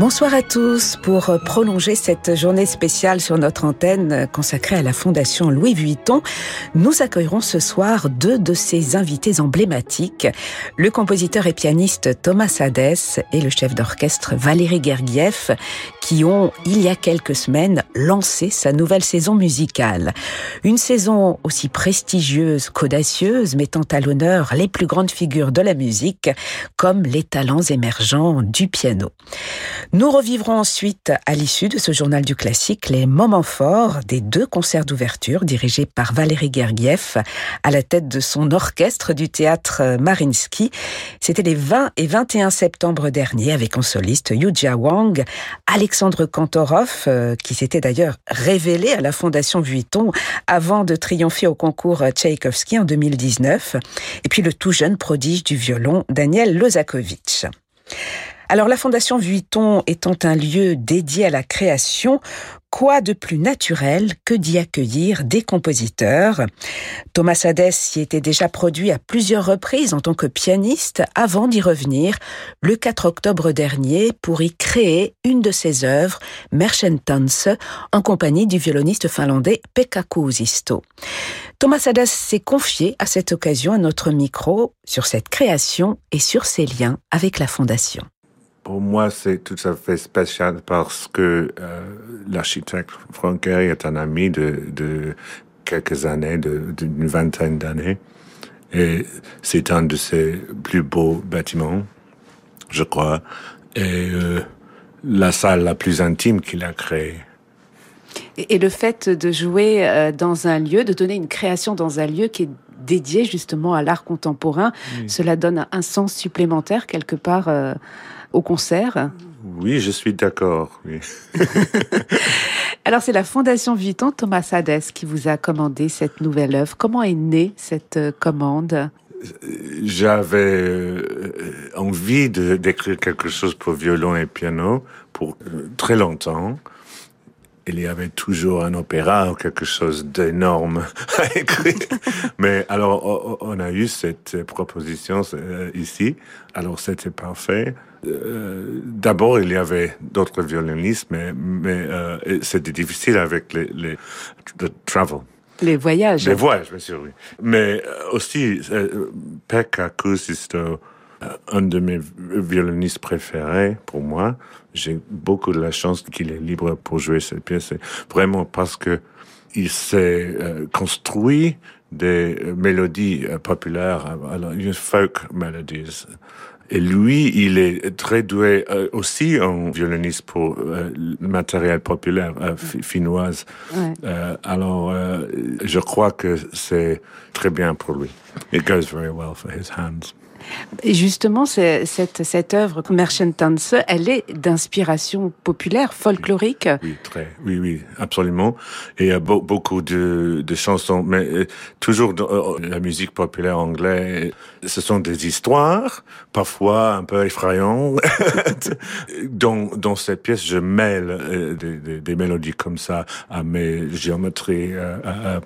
Bonsoir à tous. Pour prolonger cette journée spéciale sur notre antenne consacrée à la Fondation Louis Vuitton, nous accueillerons ce soir deux de ses invités emblématiques, le compositeur et pianiste Thomas Hadès et le chef d'orchestre Valérie Gergiev, qui ont, il y a quelques semaines, lancé sa nouvelle saison musicale. Une saison aussi prestigieuse qu'audacieuse, mettant à l'honneur les plus grandes figures de la musique, comme les talents émergents du piano. Nous revivrons ensuite, à l'issue de ce journal du classique, les moments forts des deux concerts d'ouverture dirigés par Valérie Gergiev à la tête de son orchestre du théâtre Marinsky. C'était les 20 et 21 septembre dernier avec en soliste Yuja Wang, Alexandre Kantorov, euh, qui s'était d'ailleurs révélé à la Fondation Vuitton avant de triompher au concours Tchaïkovski en 2019, et puis le tout jeune prodige du violon Daniel Lozakovitch. Alors la Fondation Vuitton étant un lieu dédié à la création, quoi de plus naturel que d'y accueillir des compositeurs? Thomas Hadès y était déjà produit à plusieurs reprises en tant que pianiste avant d'y revenir le 4 octobre dernier pour y créer une de ses œuvres, Merchantans, en compagnie du violoniste finlandais Pekka Kuusisto. Thomas Hadès s'est confié à cette occasion à notre micro sur cette création et sur ses liens avec la Fondation. Pour moi, c'est tout à fait spécial parce que euh, l'architecte Franck est un ami de, de quelques années, d'une vingtaine d'années. Et c'est un de ses plus beaux bâtiments, je crois. Et euh, la salle la plus intime qu'il a créée. Et, le fait de jouer euh, dans un lieu, de donner une création dans un lieu qui est dédié justement à l'art contemporain, cela donne un sens supplémentaire quelque part euh, au concert. Oui, je suis d'accord. Oui. Alors c'est la Fondation Vuitton Thomas Hadès qui vous a commandé cette nouvelle œuvre. Comment est née cette euh, commande? J'avais euh, envie d'écrire quelque chose pour violon et piano pour très longtemps il y avait toujours un opéra ou quelque chose d'énorme à écrire. Mais alors, on a eu cette proposition euh, ici. Alors, c'était parfait. Euh, d'abord, il y avait d'autres violonistes, mais, mais euh, c'était difficile avec les, les travel. Les voyages. Les voyages, bien sûr, oui. Mais aussi, Pekka Kusisto, un de mes violonistes préférés pour moi, j'ai beaucoup de la chance qu'il est libre pour jouer cette pièce. Vraiment parce que il s'est euh, construit des mélodies euh, populaires, alors folk melodies. Et lui, il est très doué euh, aussi en violoniste pour le matériel populaire finnoise. alors, je crois que c'est très bien pour lui. It goes very well for his hands. Et justement, cette, cette œuvre, Tanz, elle est d'inspiration populaire, folklorique. Oui, très, oui, oui, absolument. Et il y a beaucoup de, chansons, mais euh, toujours dans euh, la musique populaire anglaise, ce sont des histoires, parfois un peu effrayantes. dans, cette pièce, je mêle euh, des, des, mélodies comme ça à mes géométries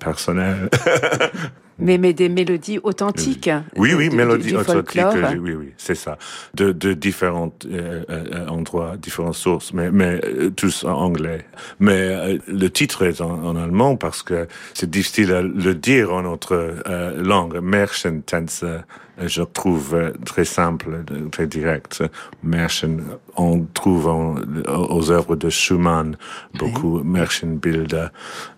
personnelles. mais, mais des mélodies authentiques. Oui, oui, mélodies authentiques. Oui, oui, c'est ça. De, de différents euh, euh, endroits, différentes sources, mais, mais euh, tous en anglais. Mais le titre est en, allemand parce que c'est difficile à le dire en notre langue. Märchentänze euh, je trouve euh, très simple, très direct. Märchen, on trouve aux œuvres de Schumann beaucoup oui. Märchenbilder,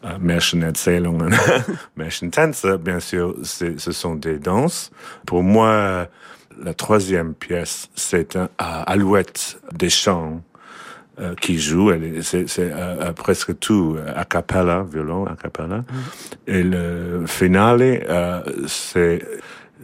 äh, Märchenerzählungen, Märchentänze, bien sûr, ce sont des danses. Pour moi, la troisième pièce, c'est un Alouette des chants euh, qui joue. C'est euh, presque tout a cappella, violon a cappella. Mm. Et le finale, euh, c'est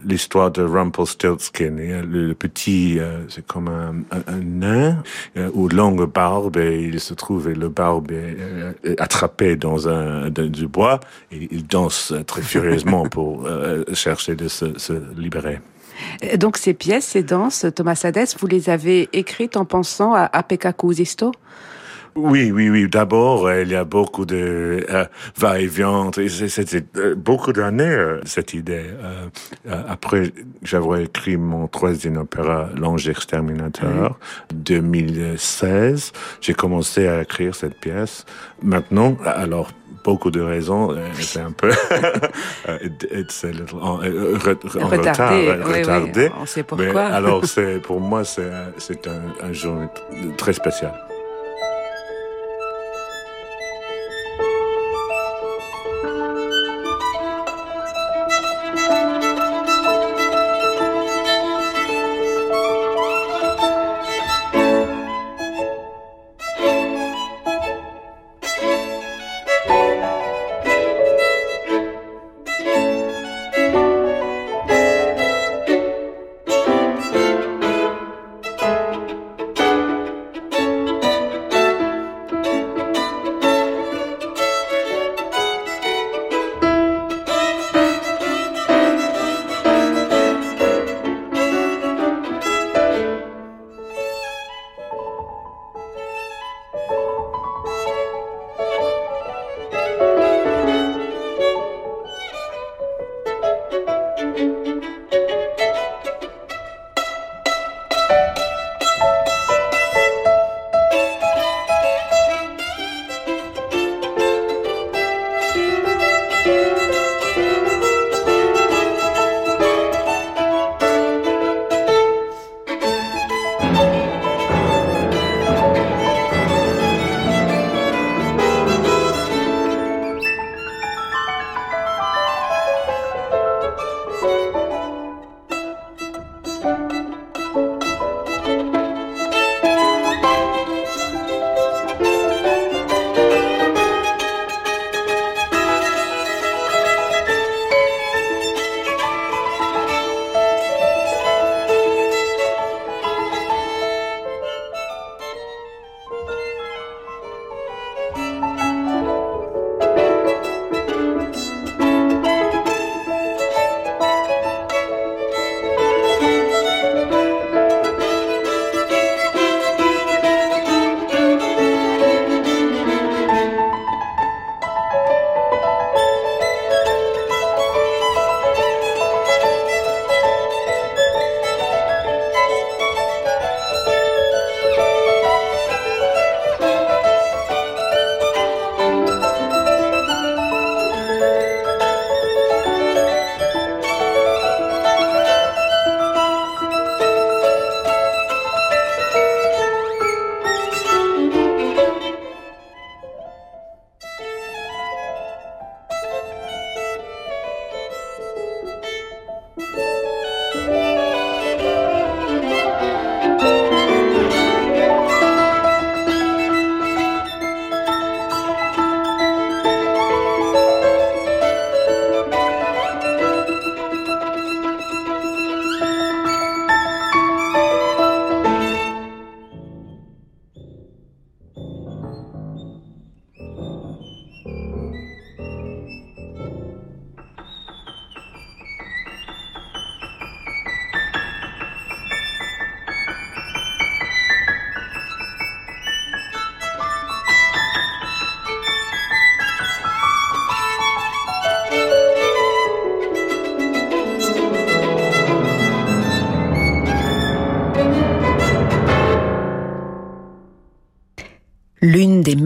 l'histoire de Rumpelstiltskin. Le, petit, euh, c'est comme un, un, nain euh, aux longues barbes et il se trouve et le barbe est, euh, attrapé dans un du bois et il danse très furieusement pour chercher de se, libérer. Donc ces pièces, ces danses, Thomas Hadès, vous les avez écrites en pensant à, à Pekka Oui, oui, oui. D'abord, il y a beaucoup de euh, va-et-vient. C'était euh, beaucoup d'années, euh, cette idée. après, j'avais écrit mon troisième opéra, L'Ange Exterminateur, 2016. J'ai commencé à écrire cette pièce. Maintenant, alors, beaucoup de raisons. C'est un peu en, retardé. retardé. on sait pourquoi. Mais alors, c'est pour moi, c'est un, un jour très spécial.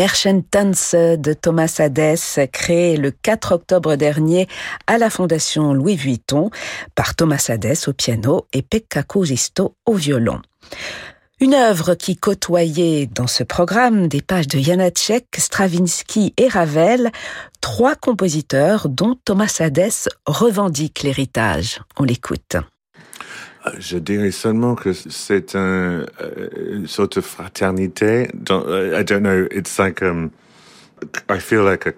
De Thomas Hadès, créé le 4 octobre dernier à la Fondation Louis Vuitton par Thomas Hadès au piano et Pekka Kuusisto au violon. Une œuvre qui côtoyait dans ce programme des pages de Janacek, Stravinsky et Ravel, trois compositeurs dont Thomas Hadès revendique l'héritage. On l'écoute. Je dirais seulement que c'est un, euh, une sorte de fraternité. Dans, uh, I don't know. It's like um, I feel like a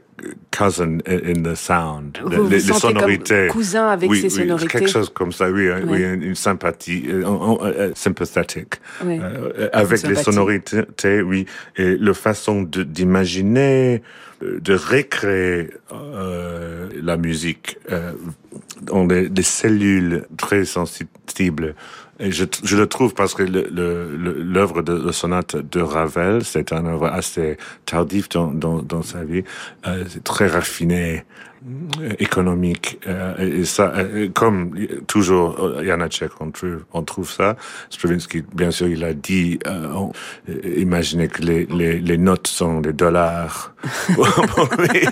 cousin in the sound. Vous les, vous les sonorités. Comme cousin avec oui, ses oui, sonorités. quelque chose comme ça. Oui, une, sympathie, euh, euh, sympathique. Euh, avec les sonorités, oui, et la façon d'imaginer, de, recréer euh, la musique. Euh, on est des cellules très sensibles. Et je, je le trouve parce que l'œuvre le, de la sonate de Ravel, c'est un œuvre assez tardif dans, dans, dans sa vie, euh, très raffiné, économique euh, et ça euh, comme toujours Janacek on trouve on trouve ça. Stravinsky bien sûr il a dit euh, imaginez que les, les, les notes sont des dollars. Lui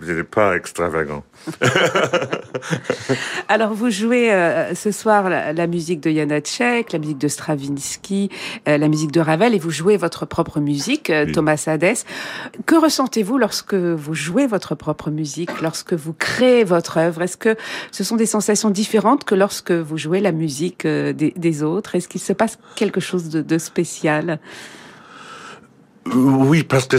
c'était pas extravagant. Alors vous jouez ce soir la, musique de Janacek la musique de Stravinsky la musique de Ravel et vous jouez votre propre musique Thomas Hadès que ressentez-vous lorsque vous jouez votre propre musique, lorsque vous créez votre œuvre? Est-ce que ce sont des sensations différentes que lorsque vous jouez la musique euh, des, autres? Est-ce qu'il se passe quelque chose de, spécial? Oui, parce que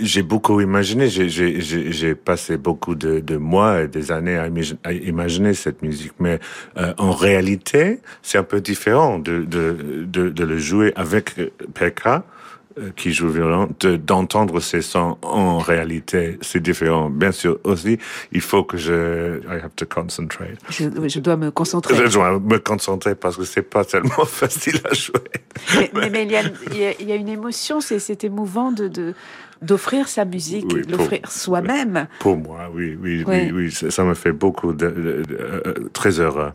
j'ai beaucoup imaginé, j'ai passé beaucoup de, mois et des années à, imaginer cette musique, mais euh, en réalité, c'est un peu différent de, de, le jouer avec euh, qui joue violon, d'entendre ces sons en réalité, c'est différent. Bien sûr, aussi, il faut que je, I have to concentrate. Je, je dois me concentrer. Je dois me concentrer parce que c'est pas tellement facile à jouer. Mais, mais, il, y a, il, y a, une émotion, c'est émouvant de, de d'offrir sa musique, d'offrir soi-même. Pour moi, oui, oui, oui, oui, ça, me fait beaucoup de, de, de euh, très heureux.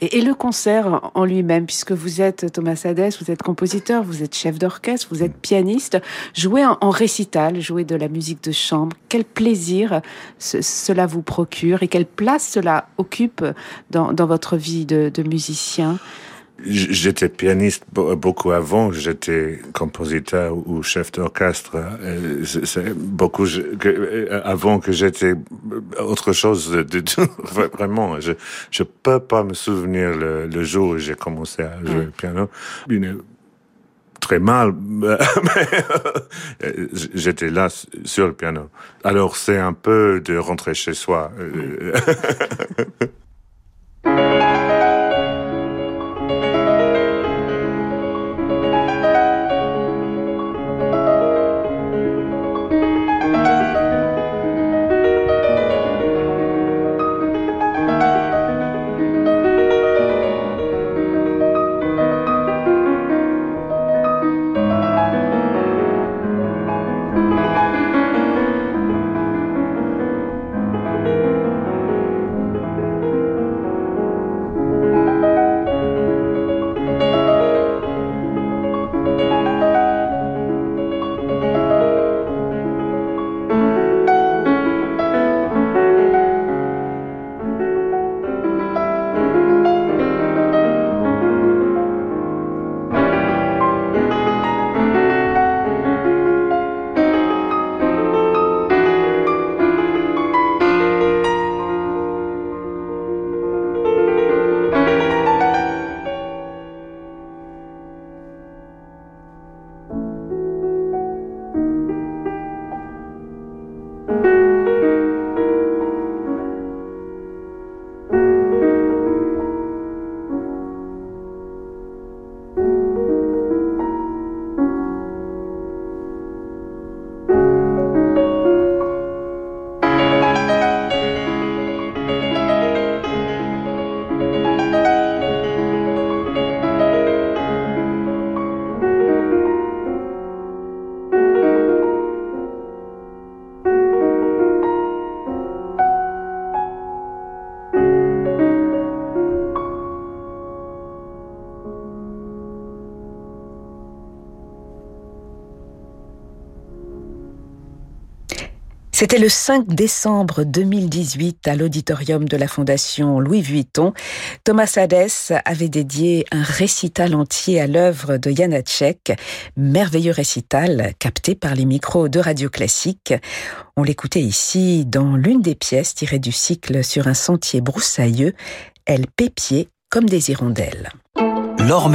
Et, le concert en lui-même, puisque vous êtes Thomas Hadès, vous êtes compositeur, vous êtes chef d'orchestre, vous êtes pianiste, jouer en, récital, jouer de la musique de chambre, quel plaisir cela vous procure et quelle place cela occupe dans, votre vie de musicien? J'étais pianiste beaucoup avant, j'étais compositeur ou chef d'orchestre. C'est beaucoup euh, avant que j'étais autre chose de, tout. Vraiment, je je peux pas me souvenir le, jour où j'ai commencé à jouer le piano. très mal, mais j'étais là sur le piano. Alors c'est un peu de rentrer chez soi. le 5 décembre 2018 à l'auditorium de la Fondation Louis Vuitton. Thomas Hadès avait dédié un récital entier à l'œuvre de Janacek, merveilleux récital capté par les micros de Radio Classique. On l'écoutait ici dans l'une des pièces tirées du cycle sur un sentier broussailleux, Elle pépiait comme des hirondelles. L'Or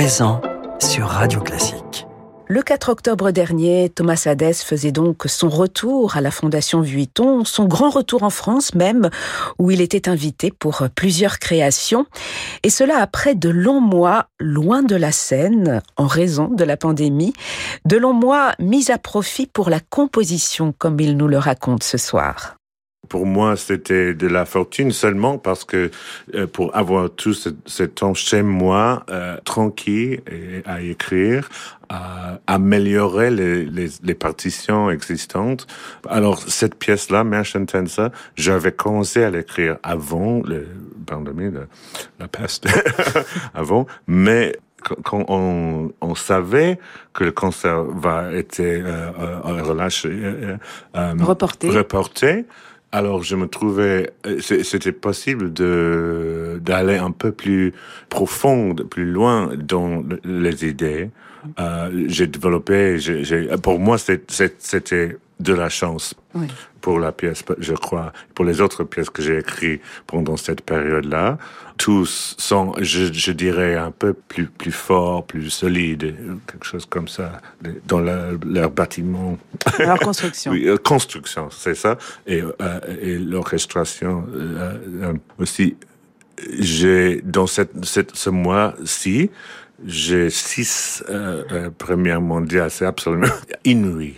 sur Radio Classique. Le 4 octobre dernier, Thomas Hadès faisait donc son retour à la Fondation Vuitton, son grand retour en France même, où il était invité pour plusieurs créations, et cela après de longs mois loin de la scène, en raison de la pandémie, de longs mois mis à profit pour la composition, comme il nous le raconte ce soir pour moi, c'était de la fortune seulement parce que euh, pour avoir tout ce, temps chez moi, euh, tranquille, et à écrire, à améliorer les, les, les, partitions existantes. Alors, cette pièce-là, Tensa, j'avais commencé à l'écrire avant le pandémie, la peste, avant, mais quand on, on, savait que le concert va être euh, euh, relâché, euh, euh, reporté. reporté, alors je me trouvais, c'était possible de d'aller un peu plus profond, plus loin dans les idées. Euh, j'ai développé, j'ai, pour moi c'était de la chance oui. pour la pièce, je crois, pour les autres pièces que j'ai écrites pendant cette période-là. Tous sont, je, je, dirais, un peu plus, plus forts, plus solides, quelque chose comme ça, dans leur bâtiment. Leur construction. oui, euh, construction, c'est ça. Et, euh, et l'orchestration euh, euh aussi. J'ai, dans cette, cette, ce mois-ci, j'ai six euh, euh, premières mondiales. C'est absolument inouï.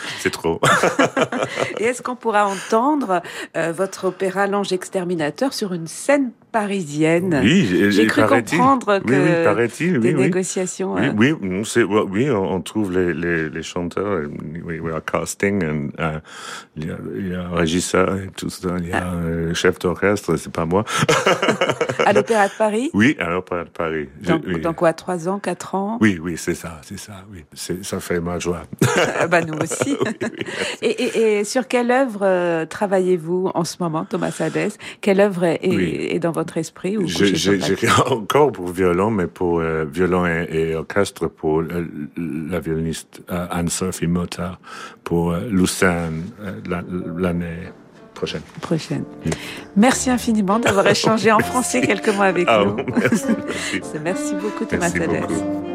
C'est trop. Et est-ce qu'on pourra entendre euh, votre opéra L'Ange exterminateur sur une scène parisienne? Oui, j'ai cru comprendre que oui, des négociations. Oui, oui, euh, oui, on trouve les, les, les chanteurs, oui, oui, casting, uh, il, y a, il y a un régisseur et tout ça, il y a un chef d'orchestre, c'est pas moi. à l'Opéra de Paris? Oui, à l'Opéra de Paris. Donc, oui. dans quoi, trois ans, quatre ans? Oui, oui, c'est ça, c'est ça, oui. Ça fait ma joie. Ah, bah, nous aussi. et, et, et, sur quelle œuvre euh, travaillez-vous en ce moment, Thomas Hadès Quelle œuvre est, est dans votre esprit ou J'écris encore pour violon, mais pour euh, violon et, orchestre pour euh, la violoniste euh, Anne-Sophie Motard pour Lucerne l'année prochaine. Prochaine. Merci infiniment d'avoir échangé en français quelques mots avec ah, nous. Merci, merci. beaucoup Thomas Tadès.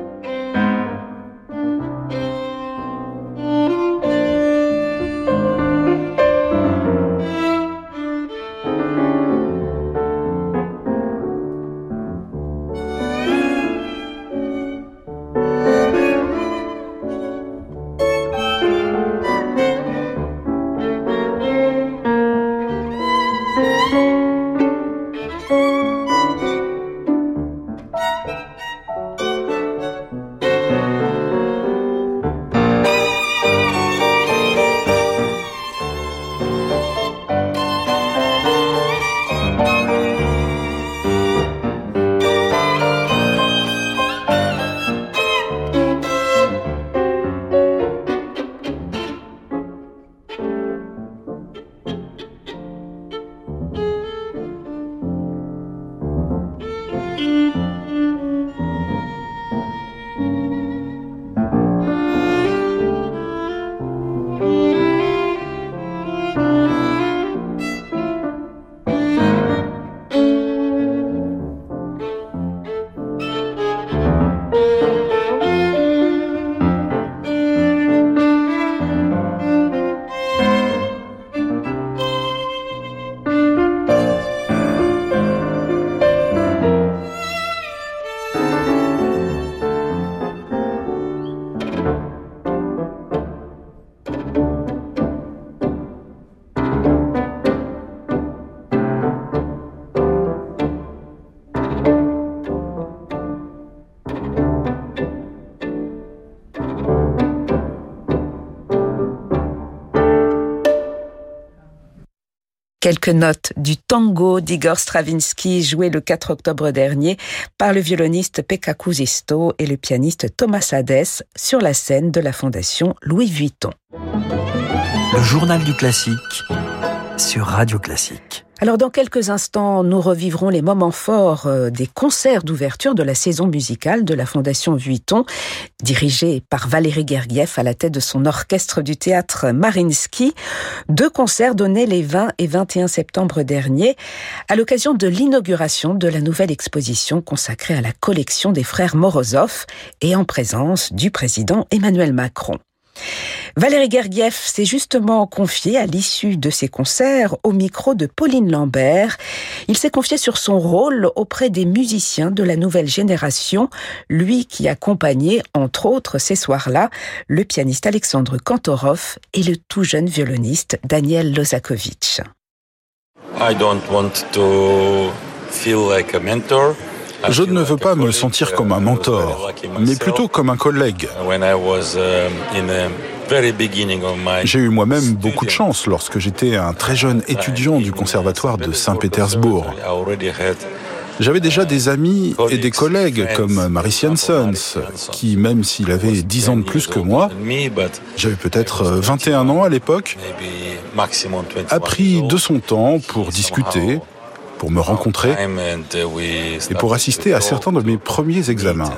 Quelques notes du tango d'Igor Stravinsky joué le 4 octobre dernier par le violoniste Pekka Kuzisto et le pianiste Thomas Hadès sur la scène de la Fondation Louis Vuitton. Le journal du classique sur Radio Classique. Alors dans quelques instants, nous revivrons les moments forts euh, des concerts d'ouverture de la saison musicale de la Fondation Vuitton, dirigée par Valérie Gergiev à la tête de son orchestre du théâtre Marinsky. Deux concerts donnés les 20 et 21 septembre dernier à l'occasion de l'inauguration de la nouvelle exposition consacrée à la collection des frères Morozov et en présence du président Emmanuel Macron. Valérie Gergiev s'est justement confié à l'issue de ses concerts au micro de Pauline Lambert. Il s'est confié sur son rôle auprès des musiciens de la nouvelle génération, lui qui accompagnait, entre autres ces soirs-là, le pianiste Alexandre Kantorov et le tout jeune violoniste Daniel Lozakovitch. Je ne veux pas me sentir comme un mentor, mais plutôt comme un collègue. J'ai eu moi-même beaucoup de chance lorsque j'étais un très jeune étudiant du conservatoire de Saint-Pétersbourg. J'avais déjà des amis et des collègues comme Maris Janssens, qui, même s'il avait 10 ans de plus que moi, j'avais peut-être 21 ans à l'époque, a pris de son temps pour discuter, pour me rencontrer et pour assister à certains de mes premiers examens.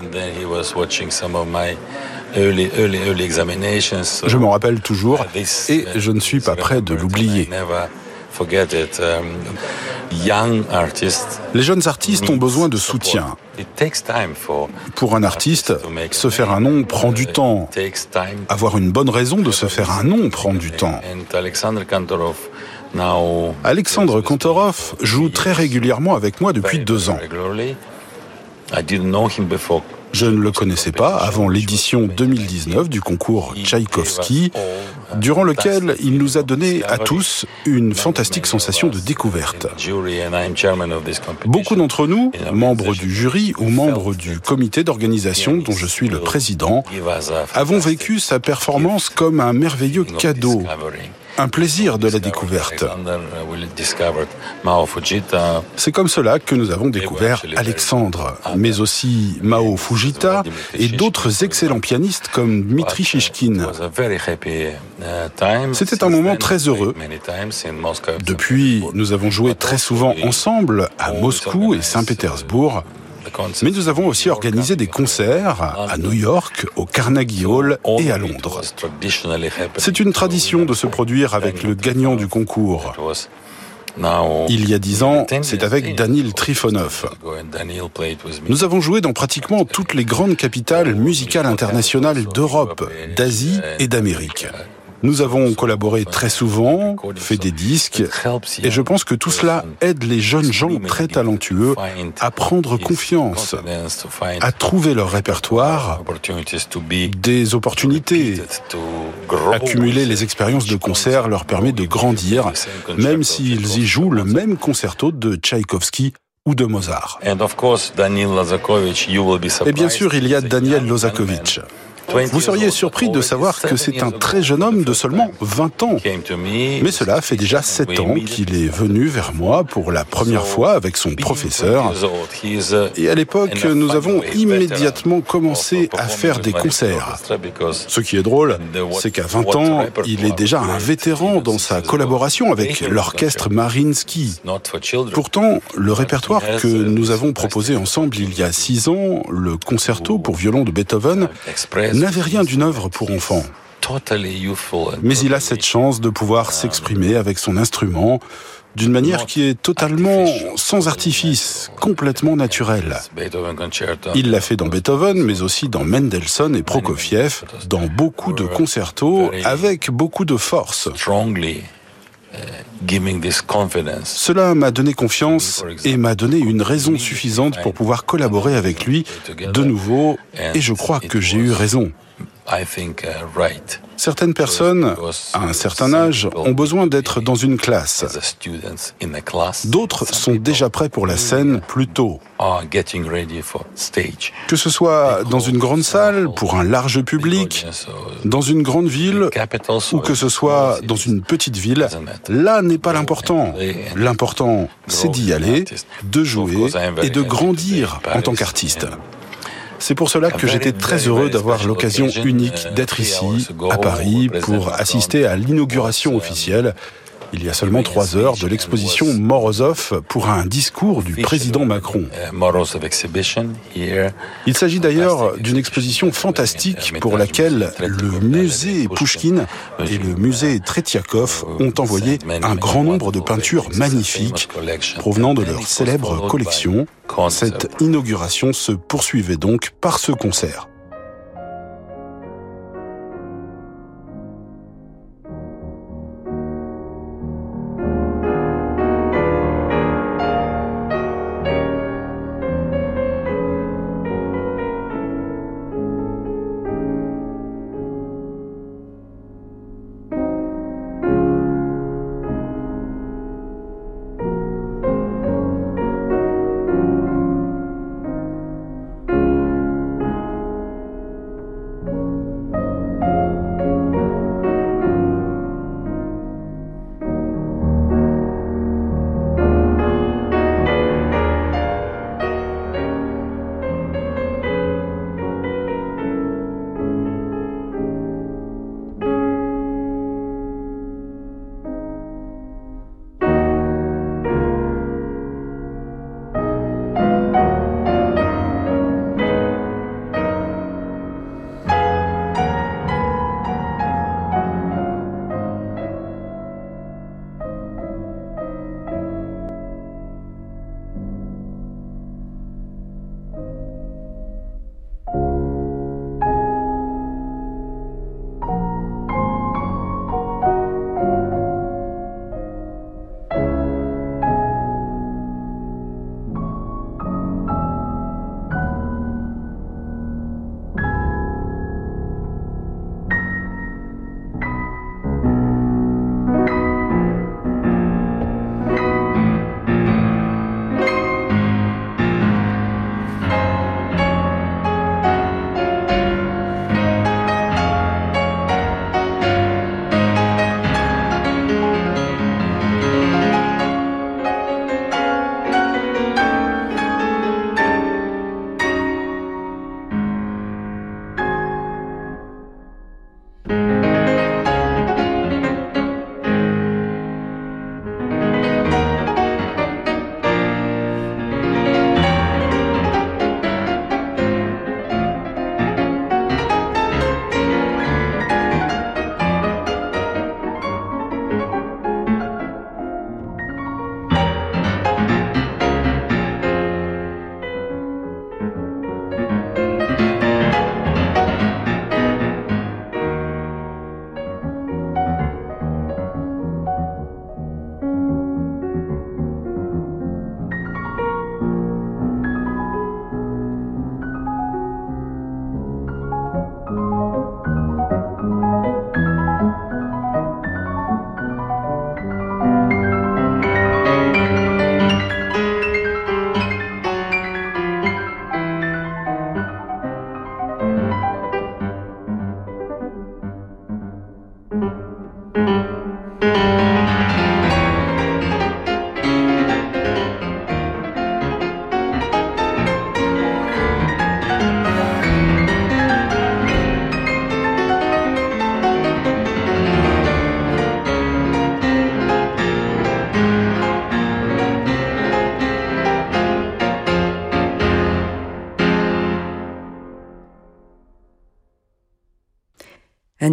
Je m'en rappelle toujours et je ne suis pas prêt de l'oublier. Les jeunes artistes ont besoin de soutien. Pour un artiste, se faire un nom prend du temps. Avoir une bonne raison de se faire un nom prend du temps. Alexandre Kantorov joue très régulièrement avec moi depuis deux ans. Je ne le connaissais pas avant l'édition 2019 du concours Tchaïkovski, durant lequel il nous a donné à tous une fantastique sensation de découverte. Beaucoup d'entre nous, membres du jury ou membres du comité d'organisation dont je suis le président, avons vécu sa performance comme un merveilleux cadeau un plaisir de la découverte. C'est comme cela que nous avons découvert Alexandre, mais aussi Mao Fujita et d'autres excellents pianistes comme Dmitri Shishkin. C'était un moment très heureux. Depuis, nous avons joué très souvent ensemble à Moscou et Saint-Pétersbourg. Mais nous avons aussi organisé des concerts à New York, au Carnegie Hall et à Londres. C'est une tradition de se produire avec le gagnant du concours. Il y a dix ans, c'est avec Daniel Trifonov. Nous avons joué dans pratiquement toutes les grandes capitales musicales internationales d'Europe, d'Asie et d'Amérique. Nous avons collaboré très souvent, fait des disques, et je pense que tout cela aide les jeunes gens très talentueux à prendre confiance, à trouver leur répertoire, des opportunités. Accumuler les expériences de concert leur permet de grandir, même s'ils y jouent le même concerto de Tchaïkovski ou de Mozart. Et bien sûr, il y a Daniel Lozakovitch. Vous seriez surpris de savoir que c'est un très jeune homme de seulement 20 ans. Mais cela fait déjà 7 ans qu'il est venu vers moi pour la première fois avec son professeur. Et à l'époque, nous avons immédiatement commencé à faire des concerts. Ce qui est drôle, c'est qu'à 20 ans, il est déjà un vétéran dans sa collaboration avec l'orchestre Marinsky. Pourtant, le répertoire que nous avons proposé ensemble il y a 6 ans, le concerto pour violon de Beethoven, n'avait rien d'une œuvre pour enfants. Mais il a cette chance de pouvoir s'exprimer avec son instrument d'une manière qui est totalement sans artifice, complètement naturelle. Il l'a fait dans Beethoven, mais aussi dans Mendelssohn et Prokofiev, dans beaucoup de concertos, avec beaucoup de force. Cela m'a donné confiance et m'a donné une raison suffisante pour pouvoir collaborer avec lui de nouveau, et je crois que j'ai eu raison. Certaines personnes, à un certain âge, ont besoin d'être dans une classe. D'autres sont déjà prêts pour la scène plus tôt. Que ce soit dans une grande salle, pour un large public, dans une grande ville, ou que ce soit dans une petite ville, là n'est pas l'important. L'important, c'est d'y aller, de jouer et de grandir en tant qu'artiste. C'est pour cela que j'étais très heureux d'avoir l'occasion unique d'être ici, à Paris, pour assister à l'inauguration officielle il y a seulement trois heures de l'exposition Morozov pour un discours du président Macron. Il s'agit d'ailleurs d'une exposition fantastique pour laquelle le musée Pouchkine et le musée Tretiakov ont envoyé un grand nombre de peintures magnifiques provenant de leur célèbre collection. Cette inauguration se poursuivait donc par ce concert.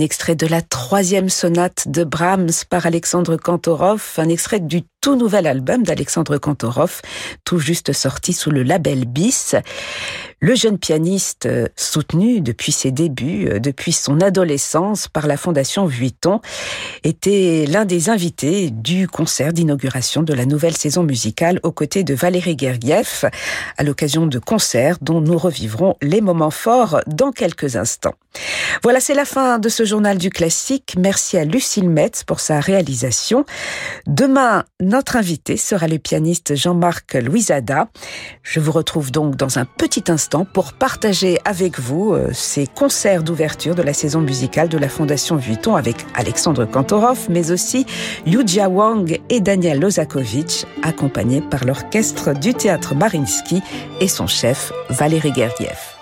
Extrait de la troisième sonate de Brahms par Alexandre Kantorov, un extrait du tout nouvel album d'Alexandre Kantorov, tout juste sorti sous le label BIS. Le jeune pianiste, euh, soutenu depuis ses débuts, euh, depuis son adolescence par la Fondation Vuitton, était l'un des invités du concert d'inauguration de la nouvelle saison musicale aux côtés de Valérie Gergiev, à l'occasion de concerts dont nous revivrons les moments forts dans quelques instants. Voilà, c'est la fin de ce journal du classique. Merci à Lucille Metz pour sa réalisation. Demain, notre invité sera le pianiste Jean-Marc Louisada. Je vous retrouve donc dans un petit instant pour partager avec vous euh, ces concerts d'ouverture de la saison musicale de la Fondation Vuitton avec Alexandre Kantorov, mais aussi Yujia Wang et Daniel Lozakovitch, accompagnés par l'orchestre du théâtre Marinsky et son chef Valéry Gergiev.